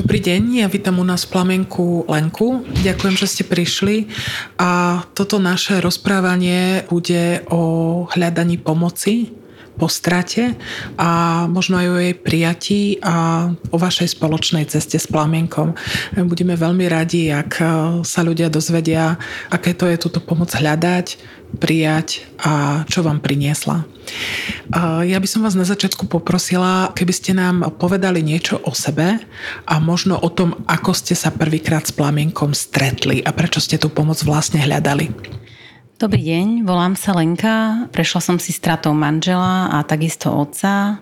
Dobrý deň, ja vítam u nás v Plamienku Lenku. Ďakujem, že ste prišli a toto naše rozprávanie bude o hľadaní pomoci po strate a možno aj o jej prijatí a o vašej spoločnej ceste s plamienkom. Budeme veľmi radi, ak sa ľudia dozvedia, aké to je túto pomoc hľadať, prijať a čo vám priniesla. Ja by som vás na začiatku poprosila, keby ste nám povedali niečo o sebe a možno o tom, ako ste sa prvýkrát s plamienkom stretli a prečo ste tú pomoc vlastne hľadali. Dobrý deň, volám sa Lenka. Prešla som si stratou manžela a takisto otca.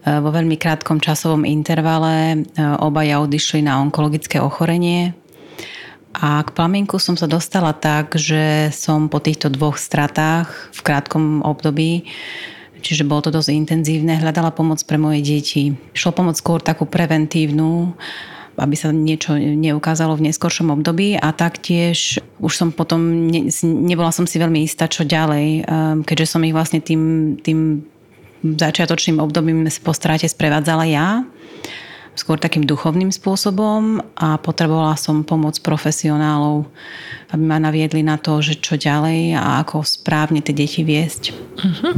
E, vo veľmi krátkom časovom intervale e, obaja odišli na onkologické ochorenie. A k plamienku som sa dostala tak, že som po týchto dvoch stratách v krátkom období Čiže bolo to dosť intenzívne. Hľadala pomoc pre moje deti. Šlo pomoc skôr takú preventívnu, aby sa niečo neukázalo v neskoršom období a taktiež už som potom, ne, nebola som si veľmi istá, čo ďalej, ehm, keďže som ich vlastne tým, tým začiatočným obdobím po stráte sprevádzala ja skôr takým duchovným spôsobom a potrebovala som pomoc profesionálov, aby ma naviedli na to, že čo ďalej a ako správne tie deti viesť. Uh-huh.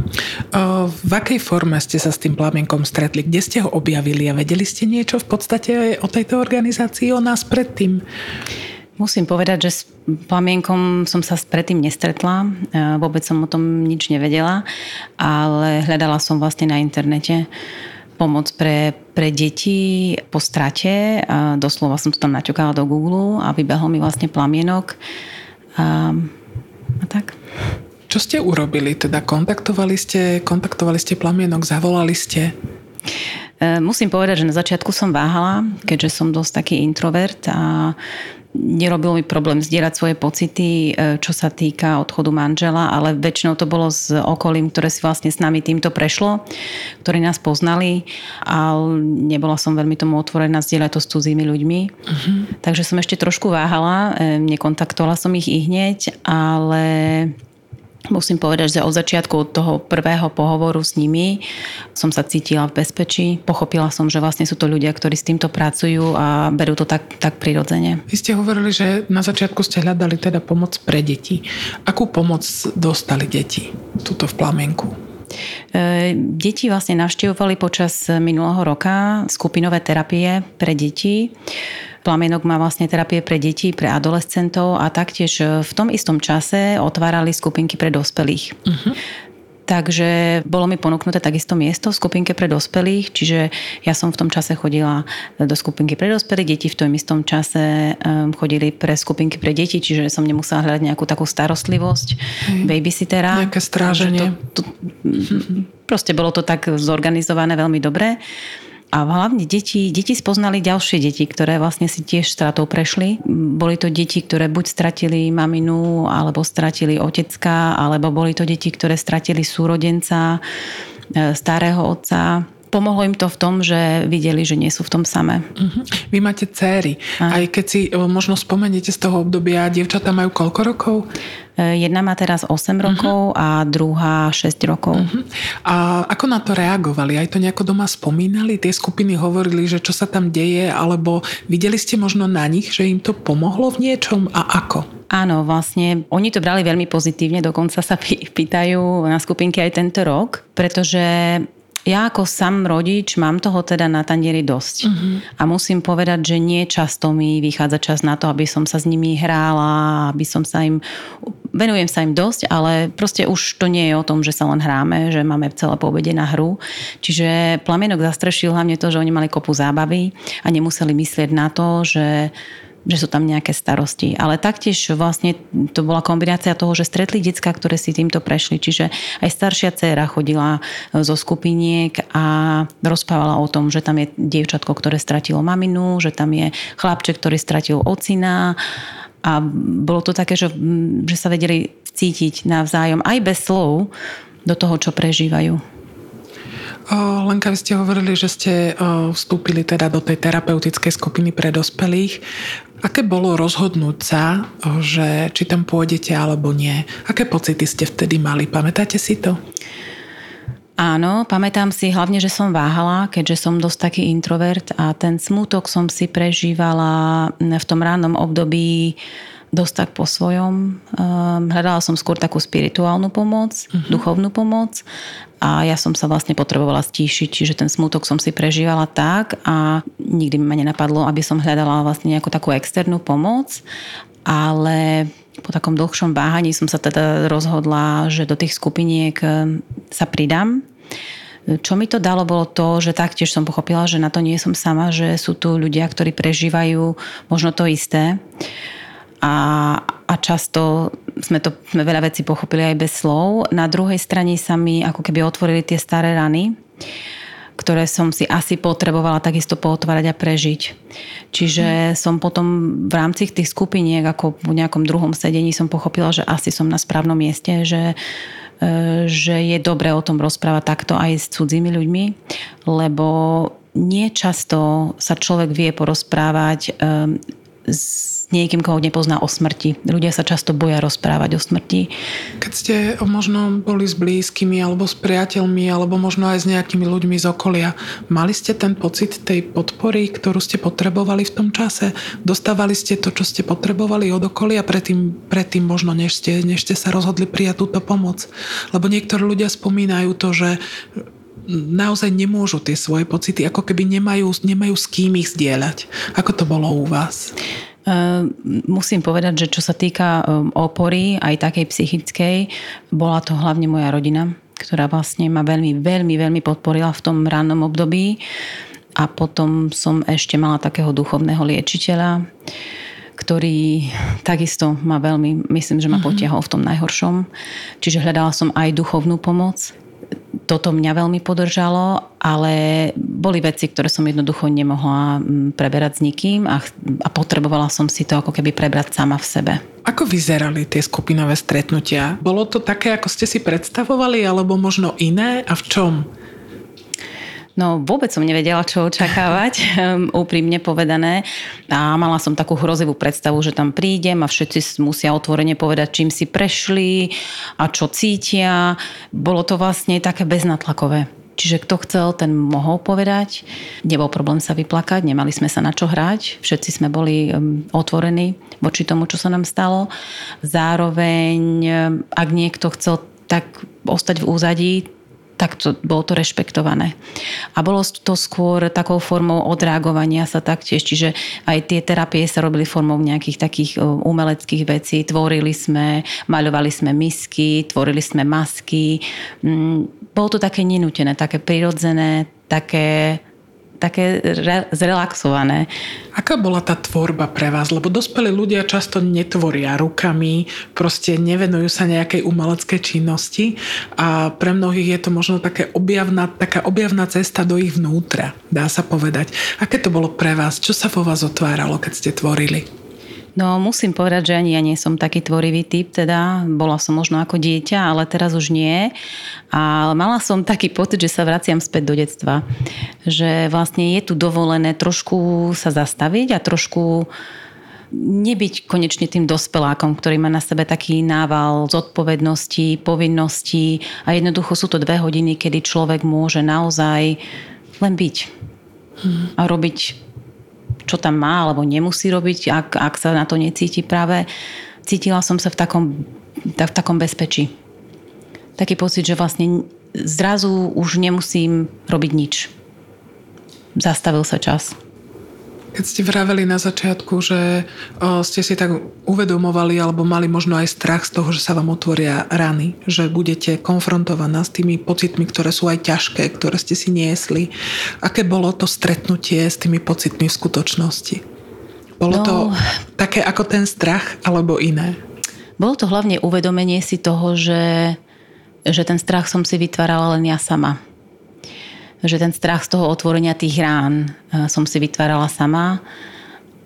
V akej forme ste sa s tým plamienkom stretli? Kde ste ho objavili a vedeli ste niečo v podstate o tejto organizácii, o nás predtým? Musím povedať, že s plamienkom som sa predtým nestretla, vôbec som o tom nič nevedela, ale hľadala som vlastne na internete pomoc pre, pre deti po strate. A doslova som to tam naťukala do Google a vybehol mi vlastne plamienok. A, a tak. Čo ste urobili? Teda kontaktovali ste, kontaktovali ste plamienok, zavolali ste? E, musím povedať, že na začiatku som váhala, keďže som dosť taký introvert a nerobilo mi problém zdieľať svoje pocity, e, čo sa týka odchodu manžela, ale väčšinou to bolo s okolím, ktoré si vlastne s nami týmto prešlo, ktorí nás poznali a nebola som veľmi tomu otvorená zdieľať to s cudzími ľuďmi. Uh-huh. Takže som ešte trošku váhala, e, nekontaktovala som ich i hneď, ale Musím povedať, že od začiatku od toho prvého pohovoru s nimi som sa cítila v bezpečí. Pochopila som, že vlastne sú to ľudia, ktorí s týmto pracujú a berú to tak, tak prirodzene. Vy ste hovorili, že na začiatku ste hľadali teda pomoc pre deti. Akú pomoc dostali deti tuto v plamienku? E, deti vlastne navštevovali počas minulého roka skupinové terapie pre deti Plamienok má vlastne terapie pre deti, pre adolescentov a taktiež v tom istom čase otvárali skupinky pre dospelých. Uh-huh. Takže bolo mi ponúknuté takisto miesto v skupinke pre dospelých, čiže ja som v tom čase chodila do skupinky pre dospelých, deti v tom istom čase um, chodili pre skupinky pre deti, čiže som nemusela hľadať nejakú takú starostlivosť, Hej. babysittera. Nejaké stráženie. To, to, proste bolo to tak zorganizované veľmi dobre. A hlavne deti, deti spoznali ďalšie deti, ktoré vlastne si tiež stratou prešli. Boli to deti, ktoré buď stratili maminu, alebo stratili otecka, alebo boli to deti, ktoré stratili súrodenca, e, starého otca pomohlo im to v tom, že videli, že nie sú v tom samé. Uh-huh. Vy máte céry. A. Aj keď si e, možno spomeniete z toho obdobia, dievčatá majú koľko rokov? E, jedna má teraz 8 mhm. rokov uh-huh. a druhá 6 rokov. Uh-huh. A ako na to reagovali? Aj to nejako doma spomínali? Tie skupiny hovorili, že čo sa tam deje? Alebo videli ste možno na nich, že im to pomohlo v niečom? A ako? Áno, vlastne oni to brali veľmi pozitívne, dokonca sa pýtajú na skupinky aj tento rok, pretože ja ako sám rodič mám toho teda na tanieri dosť. Uh-huh. A musím povedať, že nie často mi vychádza čas na to, aby som sa s nimi hrála, aby som sa im... Venujem sa im dosť, ale proste už to nie je o tom, že sa len hráme, že máme celé po obede na hru. Čiže plamienok zastrešil hlavne to, že oni mali kopu zábavy a nemuseli myslieť na to, že že sú tam nejaké starosti. Ale taktiež vlastne to bola kombinácia toho, že stretli decka, ktoré si týmto prešli. Čiže aj staršia dcéra chodila e, zo skupiniek a rozprávala o tom, že tam je dievčatko, ktoré stratilo maminu, že tam je chlapček, ktorý stratil ocina a bolo to také, že, že sa vedeli cítiť navzájom aj bez slov do toho, čo prežívajú. Lenka, vy ste hovorili, že ste vstúpili teda do tej terapeutickej skupiny pre dospelých. Aké bolo rozhodnúť sa, že či tam pôjdete alebo nie? Aké pocity ste vtedy mali? Pamätáte si to? Áno, pamätám si hlavne, že som váhala, keďže som dosť taký introvert a ten smutok som si prežívala v tom rannom období dosť tak po svojom. Ehm, hľadala som skôr takú spirituálnu pomoc, uh-huh. duchovnú pomoc a ja som sa vlastne potrebovala stíšiť, čiže ten smutok som si prežívala tak a nikdy mi ma nenapadlo, aby som hľadala vlastne nejakú takú externú pomoc, ale po takom dlhšom váhaní som sa teda rozhodla, že do tých skupiniek ehm, sa pridám čo mi to dalo, bolo to, že taktiež som pochopila, že na to nie som sama, že sú tu ľudia, ktorí prežívajú možno to isté. A, a často sme, to, sme veľa vecí pochopili aj bez slov. Na druhej strane sa mi ako keby otvorili tie staré rany ktoré som si asi potrebovala takisto pootvárať a prežiť. Čiže som potom v rámci tých skupiniek, ako v nejakom druhom sedení som pochopila, že asi som na správnom mieste, že že je dobré o tom rozprávať takto aj s cudzími ľuďmi, lebo nie často sa človek vie porozprávať ehm, s niekým, koho nepozná o smrti. Ľudia sa často boja rozprávať o smrti. Keď ste možno boli s blízkymi alebo s priateľmi alebo možno aj s nejakými ľuďmi z okolia, mali ste ten pocit tej podpory, ktorú ste potrebovali v tom čase? Dostávali ste to, čo ste potrebovali od okolia predtým, predtým možno, než ste, než ste sa rozhodli prijať túto pomoc? Lebo niektorí ľudia spomínajú to, že naozaj nemôžu tie svoje pocity, ako keby nemajú, nemajú s kým ich zdieľať. Ako to bolo u vás? Uh, musím povedať, že čo sa týka um, opory, aj takej psychickej, bola to hlavne moja rodina, ktorá vlastne ma veľmi, veľmi, veľmi podporila v tom rannom období. A potom som ešte mala takého duchovného liečiteľa, ktorý takisto ma veľmi, myslím, že ma mhm. potiahol v tom najhoršom. Čiže hľadala som aj duchovnú pomoc toto mňa veľmi podržalo, ale boli veci, ktoré som jednoducho nemohla mm, preberať s nikým a, a potrebovala som si to ako keby prebrať sama v sebe. Ako vyzerali tie skupinové stretnutia? Bolo to také, ako ste si predstavovali, alebo možno iné a v čom? No vôbec som nevedela, čo očakávať, um, úprimne povedané. A mala som takú hrozivú predstavu, že tam prídem a všetci musia otvorene povedať, čím si prešli a čo cítia. Bolo to vlastne také beznatlakové. Čiže kto chcel, ten mohol povedať. Nebol problém sa vyplakať, nemali sme sa na čo hrať. Všetci sme boli um, otvorení voči tomu, čo sa nám stalo. Zároveň, um, ak niekto chcel tak ostať v úzadí, tak to, bolo to rešpektované. A bolo to skôr takou formou odreagovania sa taktiež, čiže aj tie terapie sa robili formou nejakých takých umeleckých vecí. Tvorili sme, maľovali sme misky, tvorili sme masky. Mm, bolo to také nenútené, také prirodzené, také také re, zrelaxované. Aká bola tá tvorba pre vás? Lebo dospelí ľudia často netvoria rukami, proste nevenujú sa nejakej umeleckej činnosti a pre mnohých je to možno také objavná, taká objavná cesta do ich vnútra, dá sa povedať. Aké to bolo pre vás? Čo sa vo vás otváralo, keď ste tvorili? No musím povedať, že ani ja nie som taký tvorivý typ, teda bola som možno ako dieťa, ale teraz už nie. A mala som taký pocit, že sa vraciam späť do detstva. Že vlastne je tu dovolené trošku sa zastaviť a trošku nebyť konečne tým dospelákom, ktorý má na sebe taký nával zodpovednosti, povinností a jednoducho sú to dve hodiny, kedy človek môže naozaj len byť a robiť čo tam má alebo nemusí robiť, ak, ak sa na to necíti práve. Cítila som sa v takom, v takom bezpečí. Taký pocit, že vlastne zrazu už nemusím robiť nič. Zastavil sa čas. Keď ste vraveli na začiatku, že ste si tak uvedomovali alebo mali možno aj strach z toho, že sa vám otvoria rany, že budete konfrontovaná s tými pocitmi, ktoré sú aj ťažké, ktoré ste si niesli. Aké bolo to stretnutie s tými pocitmi v skutočnosti? Bolo no, to také ako ten strach alebo iné? Bolo to hlavne uvedomenie si toho, že, že ten strach som si vytvárala len ja sama že ten strach z toho otvorenia tých rán e, som si vytvárala sama,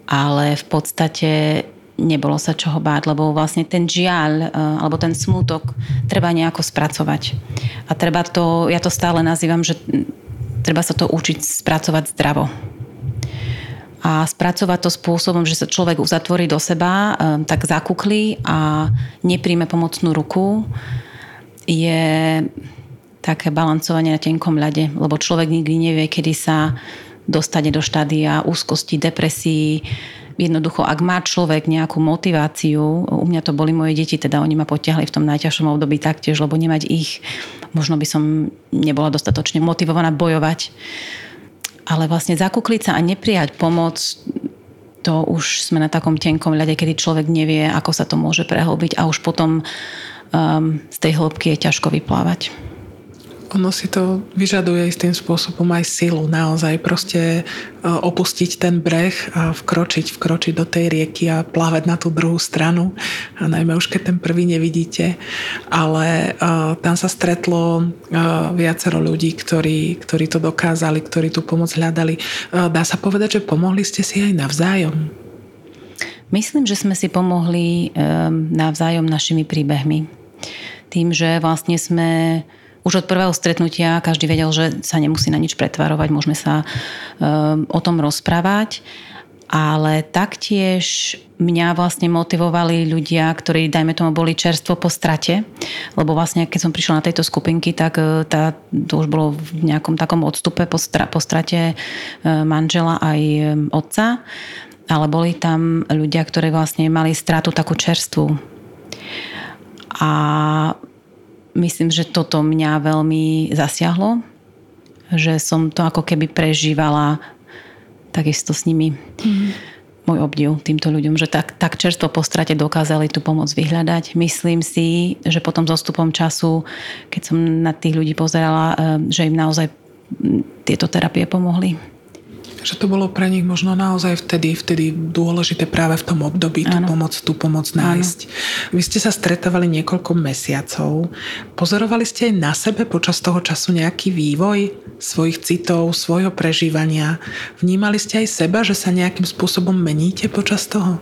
ale v podstate nebolo sa čoho báť, lebo vlastne ten žiaľ e, alebo ten smútok treba nejako spracovať. A treba to, ja to stále nazývam, že treba sa to učiť spracovať zdravo. A spracovať to spôsobom, že sa človek uzatvorí do seba, e, tak zakuklí a nepríjme pomocnú ruku, je také balancovanie na tenkom ľade, lebo človek nikdy nevie, kedy sa dostane do štádia úzkosti, depresí, Jednoducho, ak má človek nejakú motiváciu, u mňa to boli moje deti, teda oni ma potiahli v tom najťažšom období taktiež, lebo nemať ich, možno by som nebola dostatočne motivovaná bojovať. Ale vlastne zakúkliť sa a neprijať pomoc, to už sme na takom tenkom ľade, kedy človek nevie, ako sa to môže prehlbiť a už potom um, z tej hĺbky je ťažko vyplávať ono si to vyžaduje istým spôsobom aj silu, naozaj proste e, opustiť ten breh a vkročiť, vkročiť do tej rieky a plávať na tú druhú stranu, a najmä už keď ten prvý nevidíte, ale uh, tam sa stretlo uh, viacero ľudí, ktorí, ktorí to dokázali, ktorí tú pomoc hľadali. Uh, dá sa povedať, že pomohli ste si aj navzájom? Myslím, že sme si pomohli um, navzájom našimi príbehmi. Tým, že vlastne sme už od prvého stretnutia každý vedel, že sa nemusí na nič pretvarovať, môžeme sa um, o tom rozprávať. Ale taktiež mňa vlastne motivovali ľudia, ktorí, dajme tomu, boli čerstvo po strate. Lebo vlastne, keď som prišla na tejto skupinky, tak e, tá, to už bolo v nejakom takom odstupe po, stra, po strate e, manžela aj otca. Ale boli tam ľudia, ktorí vlastne mali stratu takú čerstvu. A myslím, že toto mňa veľmi zasiahlo, že som to ako keby prežívala takisto s nimi. Mm. Môj obdiv týmto ľuďom, že tak, tak čerstvo po strate dokázali tú pomoc vyhľadať. Myslím si, že potom zostupom času, keď som na tých ľudí pozerala, eh, že im naozaj tieto terapie pomohli že to bolo pre nich možno naozaj vtedy, vtedy dôležité práve v tom období tú pomoc, tú pomoc nájsť. Ano. Vy ste sa stretávali niekoľko mesiacov. Pozorovali ste aj na sebe počas toho času nejaký vývoj svojich citov, svojho prežívania? Vnímali ste aj seba, že sa nejakým spôsobom meníte počas toho?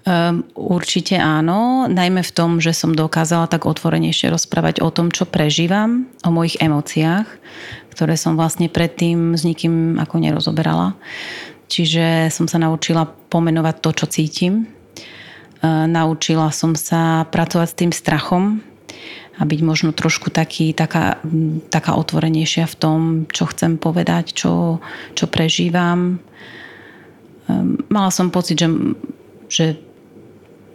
Um, určite áno, najmä v tom, že som dokázala tak otvorenejšie rozprávať o tom, čo prežívam, o mojich emóciách, ktoré som vlastne predtým s nikým ako nerozoberala. Čiže som sa naučila pomenovať to, čo cítim. Uh, naučila som sa pracovať s tým strachom a byť možno trošku taký, taká, taká otvorenejšia v tom, čo chcem povedať, čo, čo prežívam. Um, mala som pocit, že, že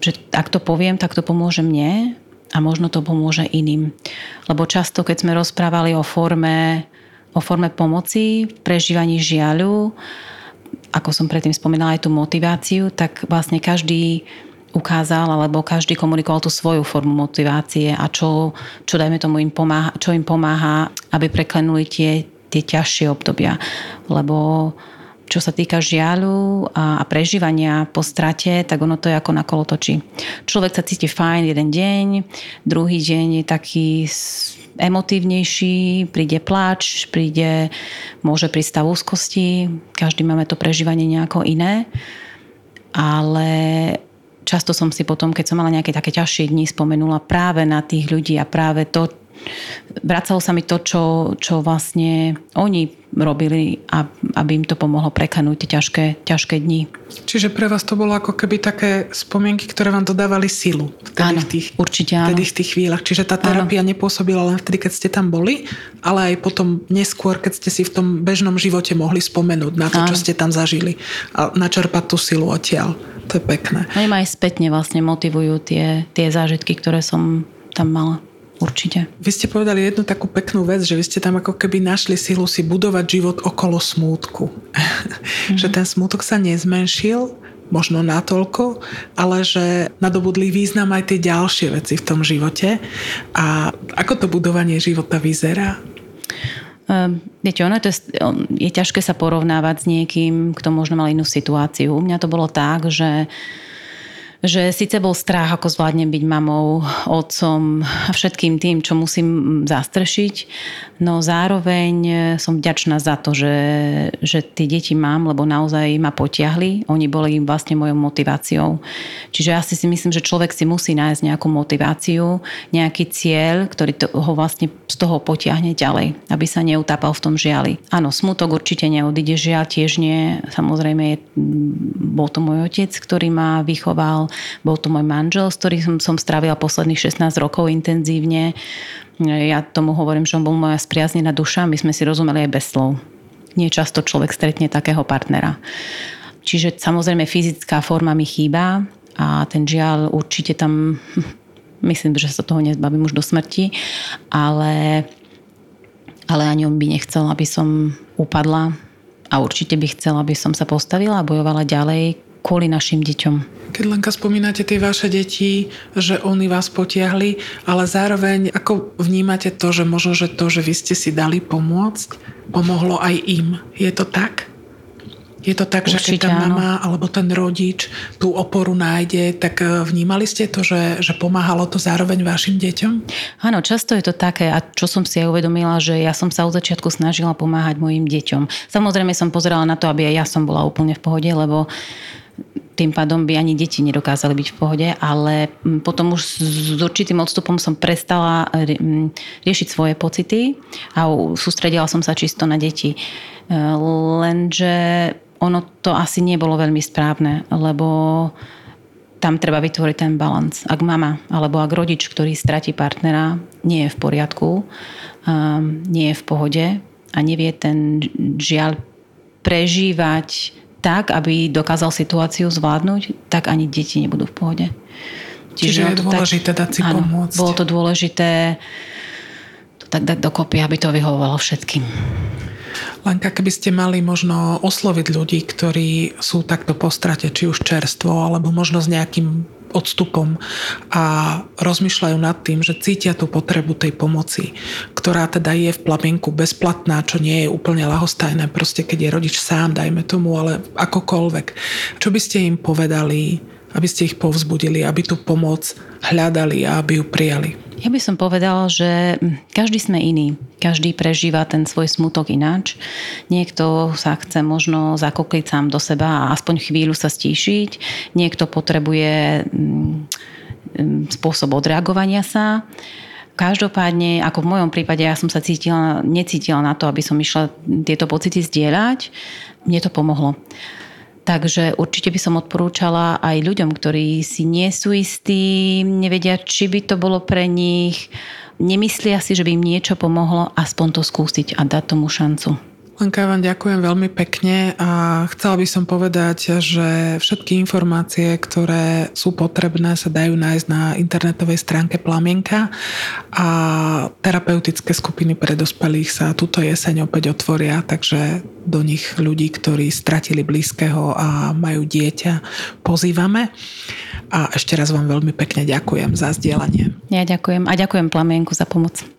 že ak to poviem, tak to pomôže mne a možno to pomôže iným. Lebo často, keď sme rozprávali o forme, o forme pomoci v prežívaní žiaľu, ako som predtým spomínala aj tú motiváciu, tak vlastne každý ukázal, alebo každý komunikoval tú svoju formu motivácie a čo, čo dajme tomu im pomáha, čo im pomáha, aby preklenuli tie, tie ťažšie obdobia. Lebo čo sa týka žiaľu a, prežívania po strate, tak ono to je ako na kolotoči. Človek sa cíti fajn jeden deň, druhý deň je taký emotívnejší, príde pláč, príde, môže prísť stav úzkosti, každý máme to prežívanie nejako iné, ale často som si potom, keď som mala nejaké také ťažšie dni, spomenula práve na tých ľudí a práve to, vracalo sa mi to, čo, čo vlastne oni robili, aby im to pomohlo preklenúť tie ťažké, ťažké dni. Čiže pre vás to bolo ako keby také spomienky, ktoré vám dodávali silu. Vtedy áno, v tých, určite áno. Vtedy v tých chvíľach. Čiže tá terapia áno. nepôsobila len vtedy, keď ste tam boli, ale aj potom neskôr, keď ste si v tom bežnom živote mohli spomenúť na to, áno. čo ste tam zažili a načerpať tú silu odtiaľ. To je pekné. Oni ma aj spätne vlastne motivujú tie, tie zážitky, ktoré som tam mala. Určite. Vy ste povedali jednu takú peknú vec, že vy ste tam ako keby našli silu si budovať život okolo smútku. Mm-hmm. že ten smútok sa nezmenšil, možno natoľko, ale že nadobudli význam aj tie ďalšie veci v tom živote. A ako to budovanie života vyzerá? Um, viete, ono to je, je ťažké sa porovnávať s niekým, kto možno mal inú situáciu. U mňa to bolo tak, že uh, že síce bol strach, ako zvládnem byť mamou, otcom a všetkým tým, čo musím zastrešiť, no zároveň som vďačná za to, že, že tie deti mám, lebo naozaj ma potiahli. Oni boli vlastne mojou motiváciou. Čiže ja si myslím, že človek si musí nájsť nejakú motiváciu, nejaký cieľ, ktorý to, ho vlastne z toho potiahne ďalej, aby sa neutápal v tom žiali. Áno, smutok určite neodíde, žiaľ tiež nie. Samozrejme, je, bol to môj otec, ktorý ma vychoval, bol to môj manžel, s ktorým som, som strávila posledných 16 rokov intenzívne. Ja tomu hovorím, že on bol moja spriaznená duša, my sme si rozumeli aj bez slov. Nie často človek stretne takého partnera. Čiže samozrejme fyzická forma mi chýba a ten žiaľ určite tam myslím, že sa toho nezbavím už do smrti, ale, ale ani on by nechcel, aby som upadla a určite by chcel, aby som sa postavila a bojovala ďalej kvôli našim deťom. Keď Lenka spomínate tie vaše deti, že oni vás potiahli, ale zároveň ako vnímate to, že možno, že to, že vy ste si dali pomôcť, pomohlo aj im. Je to tak? Je to tak, Určite, že keď tá mama áno. alebo ten rodič tú oporu nájde, tak e, vnímali ste to, že, že pomáhalo to zároveň vašim deťom? Áno, často je to také a čo som si aj uvedomila, že ja som sa od začiatku snažila pomáhať mojim deťom. Samozrejme som pozerala na to, aby aj ja som bola úplne v pohode, lebo tým pádom by ani deti nedokázali byť v pohode, ale potom už s určitým odstupom som prestala riešiť svoje pocity a sústredila som sa čisto na deti. E, lenže ono to asi nebolo veľmi správne, lebo tam treba vytvoriť ten balans. Ak mama alebo ak rodič, ktorý stratí partnera, nie je v poriadku, nie je v pohode a nevie ten žiaľ prežívať tak, aby dokázal situáciu zvládnuť, tak ani deti nebudú v pohode. Čiže, Čiže je dôležité tak, dať si áno, pomôcť. Bolo to dôležité to tak dať dokopy, aby to vyhovovalo všetkým. Lenka, keby ste mali možno osloviť ľudí, ktorí sú takto po strate, či už čerstvo, alebo možno s nejakým odstupom a rozmýšľajú nad tým, že cítia tú potrebu tej pomoci, ktorá teda je v plamienku bezplatná, čo nie je úplne lahostajné, proste keď je rodič sám, dajme tomu, ale akokoľvek. Čo by ste im povedali, aby ste ich povzbudili, aby tú pomoc hľadali a aby ju prijali? Ja by som povedala, že každý sme iný. Každý prežíva ten svoj smutok ináč. Niekto sa chce možno zakokliť sám do seba a aspoň chvíľu sa stíšiť. Niekto potrebuje mm, mm, spôsob odreagovania sa. Každopádne, ako v mojom prípade, ja som sa cítila, necítila na to, aby som išla tieto pocity zdieľať. Mne to pomohlo. Takže určite by som odporúčala aj ľuďom, ktorí si nie sú istí, nevedia, či by to bolo pre nich, nemyslia si, že by im niečo pomohlo, aspoň to skúsiť a dať tomu šancu. Lenka, vám ďakujem veľmi pekne a chcela by som povedať, že všetky informácie, ktoré sú potrebné, sa dajú nájsť na internetovej stránke Plamienka a terapeutické skupiny pre dospelých sa túto jeseň opäť otvoria, takže do nich ľudí, ktorí stratili blízkeho a majú dieťa, pozývame. A ešte raz vám veľmi pekne ďakujem za zdieľanie. Ja ďakujem a ďakujem Plamienku za pomoc.